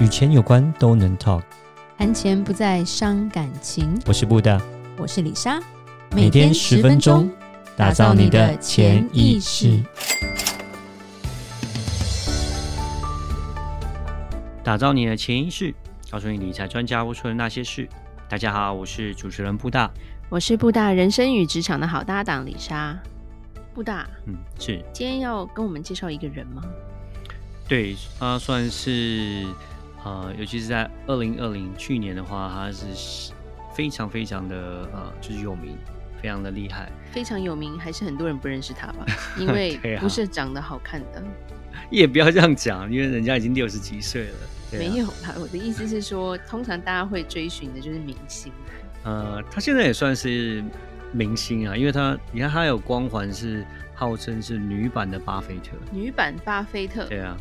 与钱有关都能 talk，谈钱不再伤感情。我是布大，我是李莎，每天十分钟，打造你的潜意识，打造你的潜意识，告诉你理财专家会说的那些事。大家好，我是主持人布大，我是布大人生与职场的好搭档李莎。布大，嗯，是，今天要跟我们介绍一个人吗？对，他算是。呃，尤其是在二零二零去年的话，他是非常非常的呃，就是有名，非常的厉害，非常有名，还是很多人不认识他吧？因为不是长得好看的。也不要这样讲，因为人家已经六十几岁了。没有啦，我的意思是说，通常大家会追寻的就是明星。呃，他现在也算是明星啊，因为他你看他有光环，是号称是女版的巴菲特。女版巴菲特。对啊。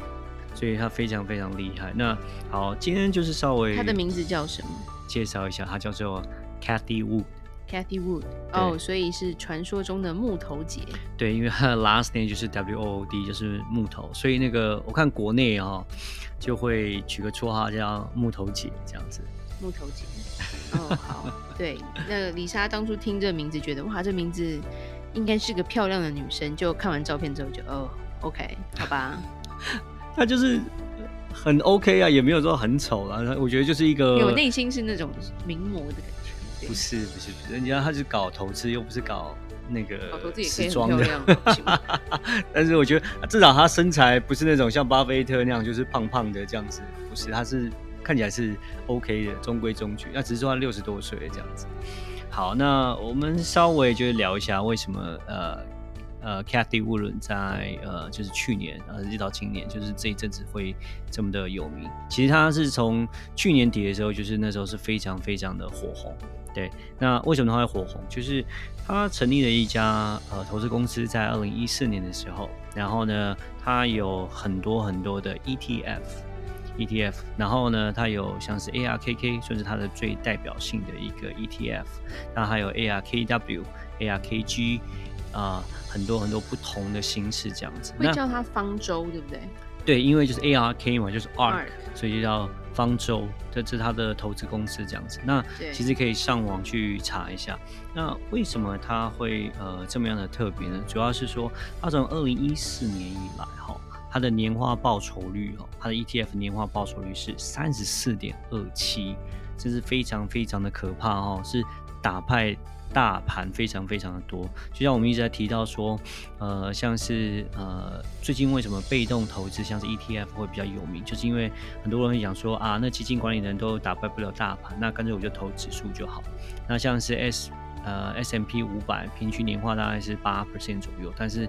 所以他非常非常厉害。那好，今天就是稍微他的名字叫什么？介绍一下，他叫做 Cathie Wood。Cathie Wood，哦，oh, 所以是传说中的木头姐。对，因为他的 last name 就是 W O O D，就是木头，所以那个我看国内啊、哦，就会取个绰号叫木头姐这样子。木头姐，哦、oh, 好，对，那李莎当初听这个名字，觉得哇，这名字应该是个漂亮的女生，就看完照片之后就哦，OK，好吧。他就是很 OK 啊，也没有说很丑啊。我觉得就是一个，有内心是那种名模的感觉。不是不是不是，人家他是搞投资，又不是搞那个时装的。但是我觉得至少他身材不是那种像巴菲特那样，就是胖胖的这样子。不是，他是看起来是 OK 的，中规中矩。那只是说他六十多岁这样子。好，那我们稍微就聊一下为什么呃。呃，Cathie Wood 在呃，就是去年呃，一直到今年，就是这一阵子会这么的有名。其实他是从去年底的时候，就是那时候是非常非常的火红。对，那为什么他会火红？就是他成立了一家呃投资公司，在二零一四年的时候，然后呢，他有很多很多的 ETF，ETF，然后呢，他有像是 ARKK，算是他的最代表性的一个 ETF，然后还有 ARKW、ARKG。啊、呃，很多很多不同的形式这样子，会叫它方舟，对不对？对，因为就是 A R K 嘛，就是 ARK，Ark 所以就叫方舟。这是它的投资公司这样子。那其实可以上网去查一下。那为什么它会呃这么样的特别呢？主要是说，它从二零一四年以来哈，它的年化报酬率哈，它的 E T F 年化报酬率是三十四点二七，这是非常非常的可怕哦，是打败。大盘非常非常的多，就像我们一直在提到说，呃，像是呃，最近为什么被动投资像是 ETF 会比较有名，就是因为很多人会讲说啊，那基金管理人都打败不了大盘，那干脆我就投指数就好。那像是 S 呃 S M P 五百平均年化大概是八 percent 左右，但是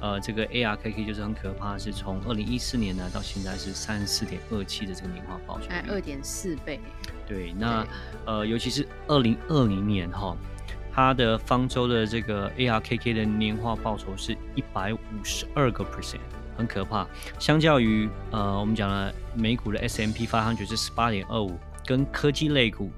呃这个 ARKK 就是很可怕，是从二零一四年呢到现在是三十四点二七的这个年化报酬率，二点四倍。对，那对呃尤其是二零二零年哈。它的方舟的这个 ARKK 的年化报酬是一百五十二个 percent，很可怕。相较于呃，我们讲了美股的 S M P 发行权是十八点二五，跟科技类股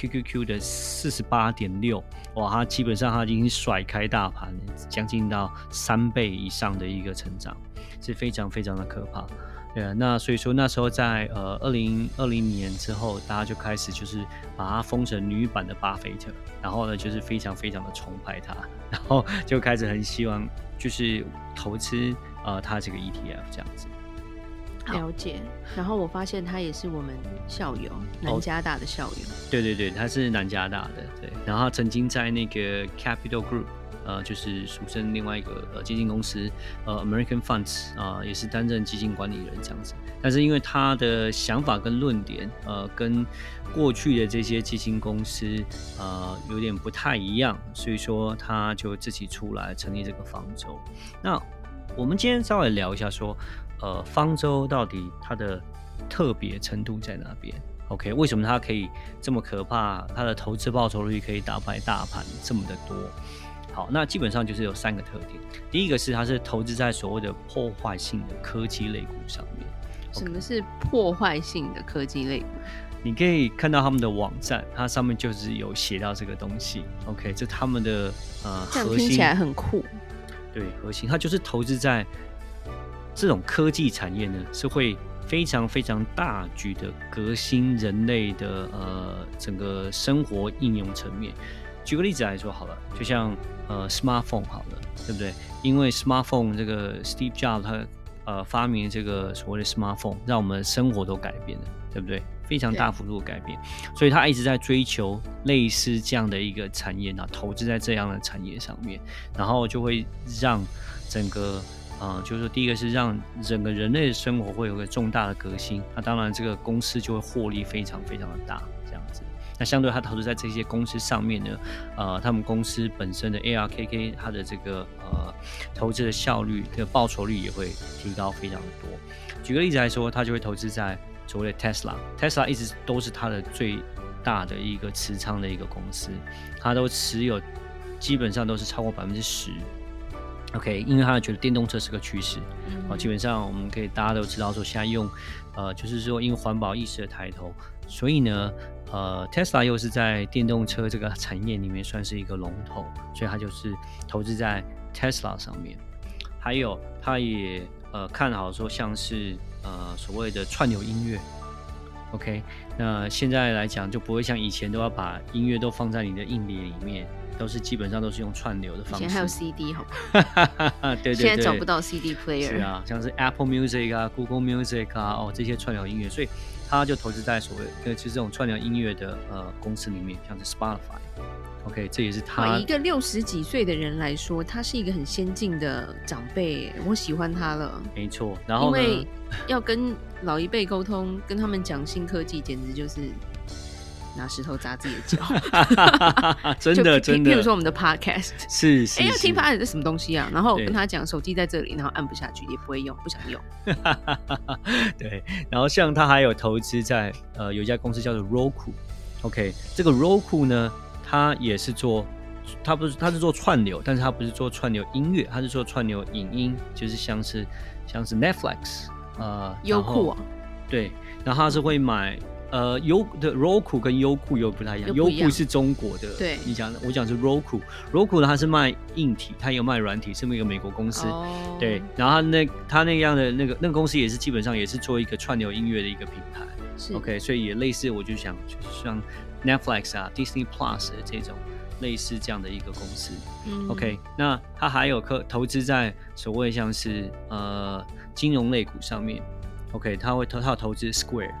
QQQ 的四十八点六，哇，它基本上它已经甩开大盘，将近到三倍以上的一个成长，是非常非常的可怕。对啊，那所以说那时候在呃二零二零年之后，大家就开始就是把它封成女版的巴菲特，然后呢就是非常非常的崇拜他，然后就开始很希望就是投资呃他这个 ETF 这样子。了解，然后我发现他也是我们校友，南加大的校友。哦，对对对，他是南加大的，对，然后他曾经在那个 Capital Group。呃，就是俗称另外一个呃基金公司，呃，American Funds 啊、呃，也是担任基金管理人这样子。但是因为他的想法跟论点，呃，跟过去的这些基金公司呃有点不太一样，所以说他就自己出来成立这个方舟。那我们今天稍微聊一下说，呃，方舟到底它的特别程度在哪边？OK，为什么它可以这么可怕？它的投资报酬率可以打败大盘这么的多？好，那基本上就是有三个特点。第一个是它是投资在所谓的破坏性的科技类股上面。什么是破坏性的科技类股？你可以看到他们的网站，它上面就是有写到这个东西。OK，这他们的呃核心，这样听起来很酷。对，核心它就是投资在这种科技产业呢，是会非常非常大举的革新人类的呃整个生活应用层面。举个例子来说好了，就像呃 smartphone 好了，对不对？因为 smartphone 这个 Steve Jobs 他呃发明这个所谓的 smartphone，让我们生活都改变了，对不对？非常大幅度的改变，所以他一直在追求类似这样的一个产业，然后投资在这样的产业上面，然后就会让整个呃，就是说第一个是让整个人类的生活会有个重大的革新，那当然这个公司就会获利非常非常的大。这样子那相对他投资在这些公司上面呢，呃，他们公司本身的 ARKK 它的这个呃投资的效率、这个报酬率也会提高非常的多。举个例子来说，他就会投资在所谓的 Tesla，Tesla 一直都是他的最大的一个持仓的一个公司，他都持有基本上都是超过百分之十。OK，因为他觉得电动车是个趋势，哦，基本上我们可以大家都知道说现在用呃就是说因为环保意识的抬头，所以呢。呃，Tesla 又是在电动车这个产业里面算是一个龙头，所以他就是投资在 Tesla 上面。还有，他也呃看好说像是呃所谓的串流音乐。OK，那现在来讲就不会像以前都要把音乐都放在你的硬碟里面，都是基本上都是用串流的方式。以前还有 CD 好吗？对对对。现在找不到 CD player。是啊，像是 Apple Music 啊、Google Music 啊，哦这些串流音乐，所以。他就投资在所谓呃就是这种串流音乐的呃公司里面，像是 Spotify，OK，这也是他一个六十几岁的人来说，他是一个很先进的长辈，我喜欢他了。没错，然后因为要跟老一辈沟通，跟他们讲新科技，简直就是。拿石头砸自己的脚，真 的真的。譬如说我们的 podcast，是是，哎，要听 podcast 是什么东西啊？然后跟他讲手机在这里，然后按不下去，也不会用，不想用。对，然后像他还有投资在呃有一家公司叫做 Roku，OK，这个 Roku 呢，他也是做，他不是他是做串流，但是他不是做串流音乐，他是做串流影音，就是像是像是 Netflix，呃，优酷啊，对，然后他是会买。呃，优的 Roku 跟优酷又不太一样，优酷是中国的，对，你讲的，我讲是 Roku，Roku 呢它是卖硬体，它也有卖软体，是一个美国公司，oh. 对，然后他那它那样的那个那个公司也是基本上也是做一个串流音乐的一个品牌是，OK，所以也类似，我就想就是像 Netflix 啊、Disney Plus 的这种类似这样的一个公司、嗯、，OK，那它还有可投资在所谓像是呃金融类股上面，OK，它会投他有投资 Square。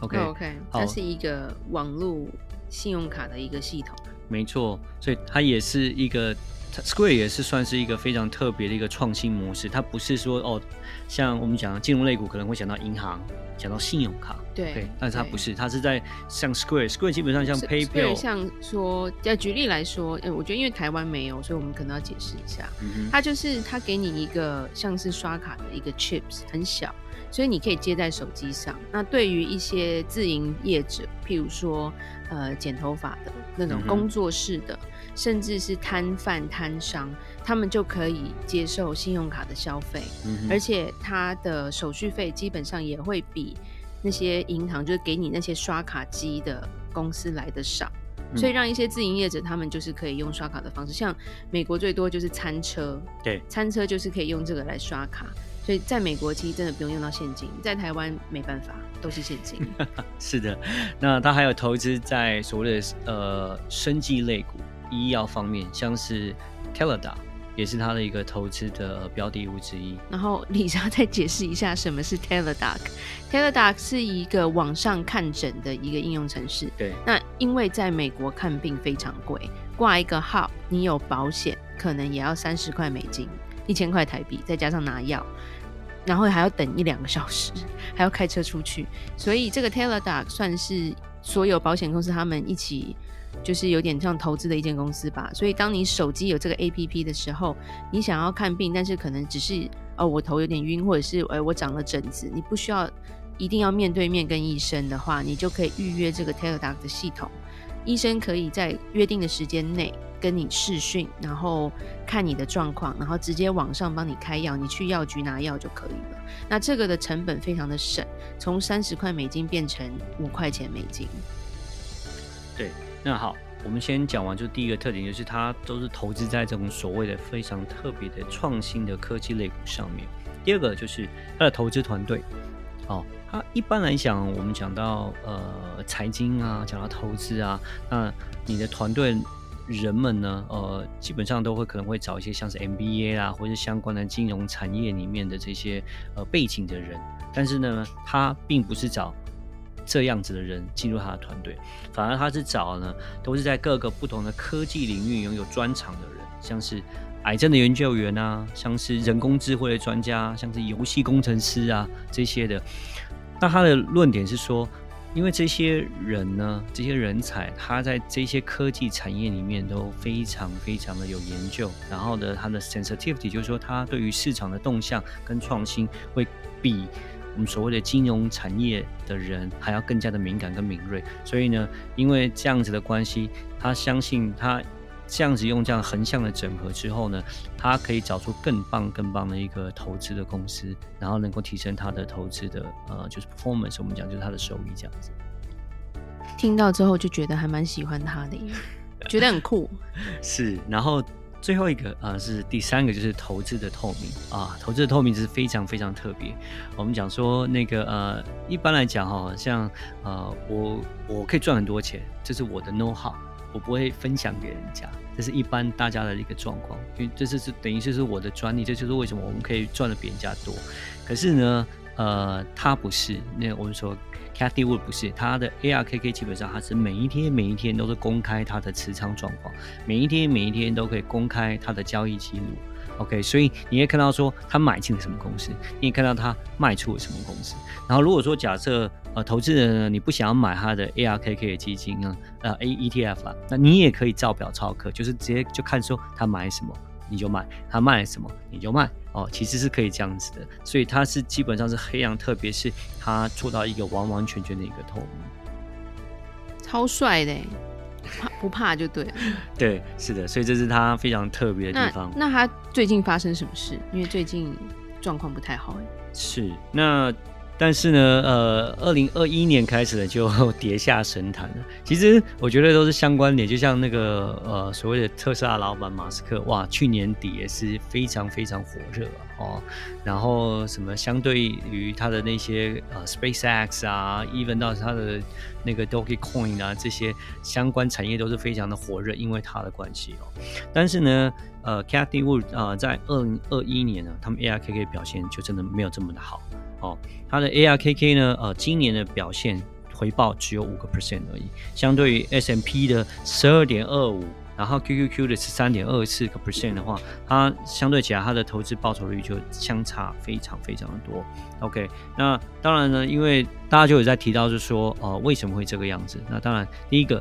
OK OK，它是一个网络信用卡的一个系统。没错，所以它也是一个 Square 也是算是一个非常特别的一个创新模式。它不是说哦，像我们讲的金融类股可能会想到银行，讲到信用卡，对，okay, 但是它不是，它是在像 Square，Square 基本上像 PayPal，像说，要举例来说，嗯，我觉得因为台湾没有，所以我们可能要解释一下。嗯，它就是它给你一个像是刷卡的一个 chips，很小。所以你可以接在手机上。那对于一些自营业者，譬如说，呃，剪头发的那种工作室的，嗯、甚至是摊贩摊商，他们就可以接受信用卡的消费，嗯，而且它的手续费基本上也会比那些银行，就是给你那些刷卡机的公司来的少，嗯。所以让一些自营业者，他们就是可以用刷卡的方式。像美国最多就是餐车，对，餐车就是可以用这个来刷卡。所以在美国其实真的不用用到现金，在台湾没办法，都是现金。是的，那他还有投资在所谓的呃生技类股、医药方面，像是 Teladoc 也是他的一个投资的标的物之一。然后李莎再解释一下什么是 Teladoc。Teladoc 是一个网上看诊的一个应用程式。对。那因为在美国看病非常贵，挂一个号，你有保险可能也要三十块美金，一千块台币，再加上拿药。然后还要等一两个小时，还要开车出去，所以这个 Teladoc 算是所有保险公司他们一起，就是有点像投资的一间公司吧。所以当你手机有这个 APP 的时候，你想要看病，但是可能只是哦我头有点晕，或者是哎我长了疹子，你不需要一定要面对面跟医生的话，你就可以预约这个 Teladoc 的系统，医生可以在约定的时间内。跟你试训，然后看你的状况，然后直接网上帮你开药，你去药局拿药就可以了。那这个的成本非常的省，从三十块美金变成五块钱美金。对，那好，我们先讲完，就第一个特点就是它都是投资在这种所谓的非常特别的创新的科技类股上面。第二个就是它的投资团队，哦，他一般来讲，我们讲到呃财经啊，讲到投资啊，那你的团队人们呢，呃，基本上都会可能会找一些像是 MBA 啊，或者相关的金融产业里面的这些呃背景的人，但是呢，他并不是找这样子的人进入他的团队，反而他是找呢，都是在各个不同的科技领域拥有专长的人，像是癌症的研究员啊，像是人工智慧的专家，像是游戏工程师啊这些的。那他的论点是说，因为这些人呢，这些人才，他在这些科技产业里面都非常非常的有研究，然后呢，他的 sensitivity 就是说，他对于市场的动向跟创新，会比我们所谓的金融产业的人还要更加的敏感跟敏锐。所以呢，因为这样子的关系，他相信他。这样子用这样横向的整合之后呢，他可以找出更棒、更棒的一个投资的公司，然后能够提升他的投资的呃，就是 performance，我们讲就是他的收益这样子。听到之后就觉得还蛮喜欢他的，觉得很酷。是，然后最后一个啊、呃、是第三个，就是投资的透明啊，投资的透明是非常非常特别。我们讲说那个呃，一般来讲哈，像呃我我可以赚很多钱，这是我的 know how。我不会分享给人家，这是一般大家的一个状况，因为这是是等于就是我的专利，这就是为什么我们可以赚的比人家多。可是呢，呃，他不是，那我们说，Cathy Wood 不是，他的 ARKK 基本上他是每一天每一天都是公开他的持仓状况，每一天每一天都可以公开他的交易记录。OK，所以你也看到说他买进了什么公司，你也看到他卖出了什么公司。然后如果说假设呃投资人呢，你不想要买他的 ARKK 的基金啊，呃 A ETF 啦，那你也可以照表操课，就是直接就看说他买什么你就买，他卖什么你就卖哦，其实是可以这样子的。所以他是基本上是黑羊，特别是他做到一个完完全全的一个透明，超帅的。怕不怕就对了，对，是的，所以这是他非常特别的地方。那，那他最近发生什么事？因为最近状况不太好哎。是，那。但是呢，呃，二零二一年开始呢，就 跌下神坛了。其实我觉得都是相关点，就像那个呃所谓的特斯拉老板马斯克，哇，去年底也是非常非常火热哦。然后什么相对于他的那些呃 SpaceX 啊，even 到他的那个 Dogecoin 啊，这些相关产业都是非常的火热，因为他的关系哦。但是呢，呃，Cathy Wood 啊、呃，在二零二一年呢，他们 ARKK 表现就真的没有这么的好。哦，它的 ARKK 呢，呃，今年的表现回报只有五个 percent 而已，相对于 S&P 的十二点二五，然后 QQQ 的十三点二四个 percent 的话，它相对起来它的投资报酬率就相差非常非常的多。OK，那当然呢，因为大家就有在提到，就是说，呃，为什么会这个样子？那当然，第一个，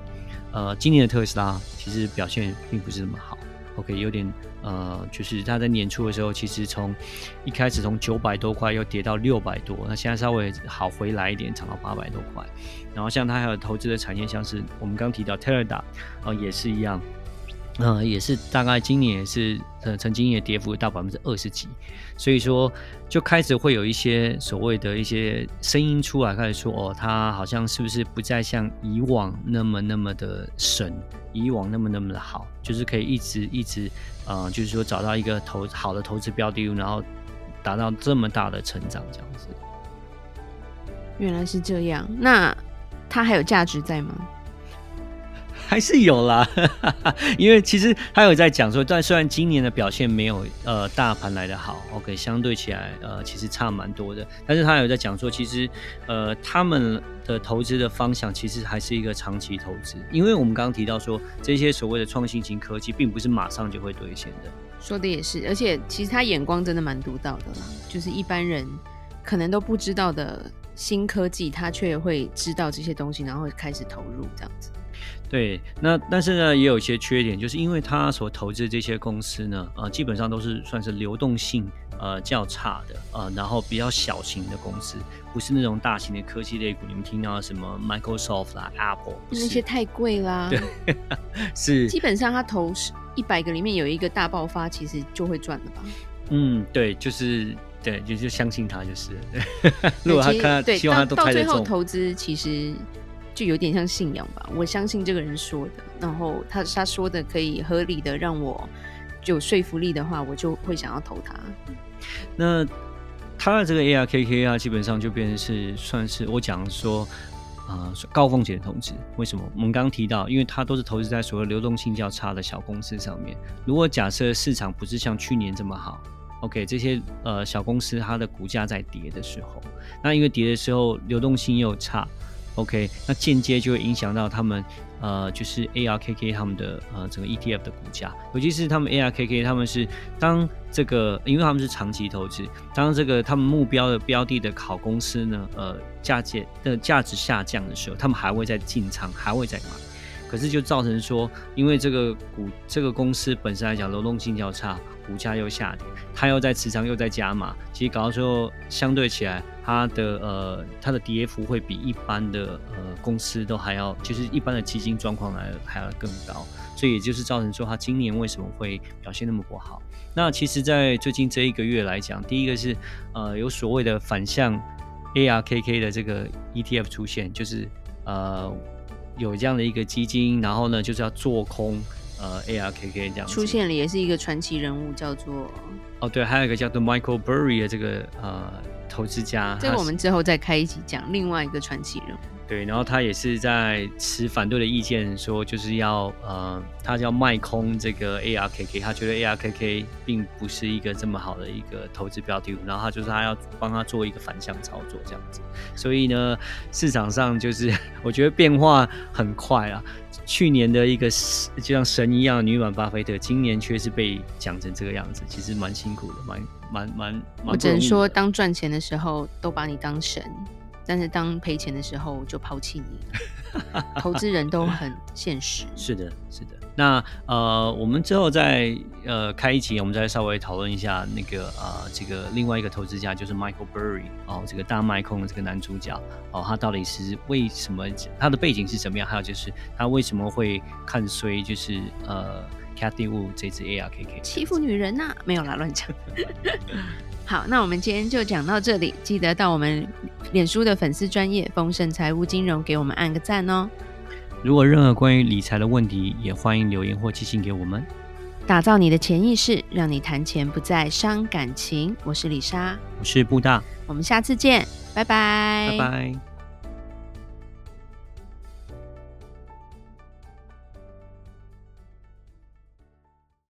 呃，今年的特斯拉其实表现并不是那么好。OK，有点呃，就是他在年初的时候，其实从一开始从九百多块又跌到六百多，那现在稍微好回来一点，涨到八百多块。然后像他还有投资的产业，像是我们刚提到 Tesla 啊，也是一样。呃，也是大概今年也是呃，曾经也跌幅到百分之二十几，所以说就开始会有一些所谓的一些声音出来，开始说哦，他好像是不是不再像以往那么那么的神，以往那么那么的好，就是可以一直一直呃，就是说找到一个投好的投资标的，然后达到这么大的成长这样子。原来是这样，那它还有价值在吗？还是有啦，因为其实他有在讲说，但虽然今年的表现没有呃大盘来的好，OK，相对起来呃其实差蛮多的，但是他有在讲说，其实呃他们的投资的方向其实还是一个长期投资，因为我们刚刚提到说，这些所谓的创新型科技并不是马上就会兑现的。说的也是，而且其实他眼光真的蛮独到的啦，就是一般人可能都不知道的新科技，他却会知道这些东西，然后开始投入这样子。对，那但是呢，也有一些缺点，就是因为他所投资这些公司呢，呃，基本上都是算是流动性呃较差的，呃，然后比较小型的公司，不是那种大型的科技类股。你们听到什么 Microsoft 啦、Apple，那些太贵啦。对，是。基本上他投一百个里面有一个大爆发，其实就会赚了吧？嗯，对，就是对，就就相信他就是。如果他希望他到最后投资其实。就有点像信仰吧，我相信这个人说的，然后他他说的可以合理的让我有说服力的话，我就会想要投他。那他的这个 ARKK 啊，基本上就变成是算是我讲说。啊、高风险的投资，为什么？我们刚刚提到，因为它都是投资在所谓流动性较差的小公司上面。如果假设市场不是像去年这么好，OK，这些呃小公司它的股价在跌的时候，那因为跌的时候流动性又差，OK，那间接就会影响到他们。呃，就是 ARKK 他们的呃整个 ETF 的股价，尤其是他们 ARKK 他们是当这个，因为他们是长期投资，当这个他们目标的标的的考公司呢，呃价钱的价值下降的时候，他们还会再进场，还会再买，可是就造成说，因为这个股这个公司本身来讲流动性较差。股价又下跌，它又在持仓又在加码，其实搞到最后相对起来，它的呃它的跌幅会比一般的呃公司都还要，就是一般的基金状况来还要更高，所以也就是造成说它今年为什么会表现那么不好？那其实，在最近这一个月来讲，第一个是呃有所谓的反向 ARKK 的这个 ETF 出现，就是呃有这样的一个基金，然后呢就是要做空。呃，ARKK 这样出现了，也是一个传奇人物，叫做哦，对，还有一个叫做 Michael Burry 的这个呃投资家，这个我们之后再开一集讲另外一个传奇人物。对，然后他也是在持反对的意见，说就是要呃，他要卖空这个 ARKK，他觉得 ARKK 并不是一个这么好的一个投资标的，然后他就是他要帮他做一个反向操作这样子。所以呢，市场上就是 我觉得变化很快啊。去年的一个就像神一样的女版巴菲特，今年却是被讲成这个样子，其实蛮辛苦的，蛮蛮蛮蛮。我只能说，当赚钱的时候都把你当神。但是当赔钱的时候就抛弃你，投资人都很现实。是的，是的。那呃，我们之后再呃开一期，我们再稍微讨论一下那个呃这个另外一个投资家，就是 Michael Burry 哦，这个大卖空的这个男主角哦，他到底是为什么？他的背景是怎么样？还有就是他为什么会看衰？就是呃 Cathie Wood 这只 ARKK 欺负女人呐、啊？没有啦，乱讲。好，那我们今天就讲到这里。记得到我们脸书的粉丝专业丰盛财务金融给我们按个赞哦。如果任何关于理财的问题，也欢迎留言或寄信给我们。打造你的潜意识，让你谈钱不再伤感情。我是李莎，我是布大，我们下次见，拜拜，拜拜。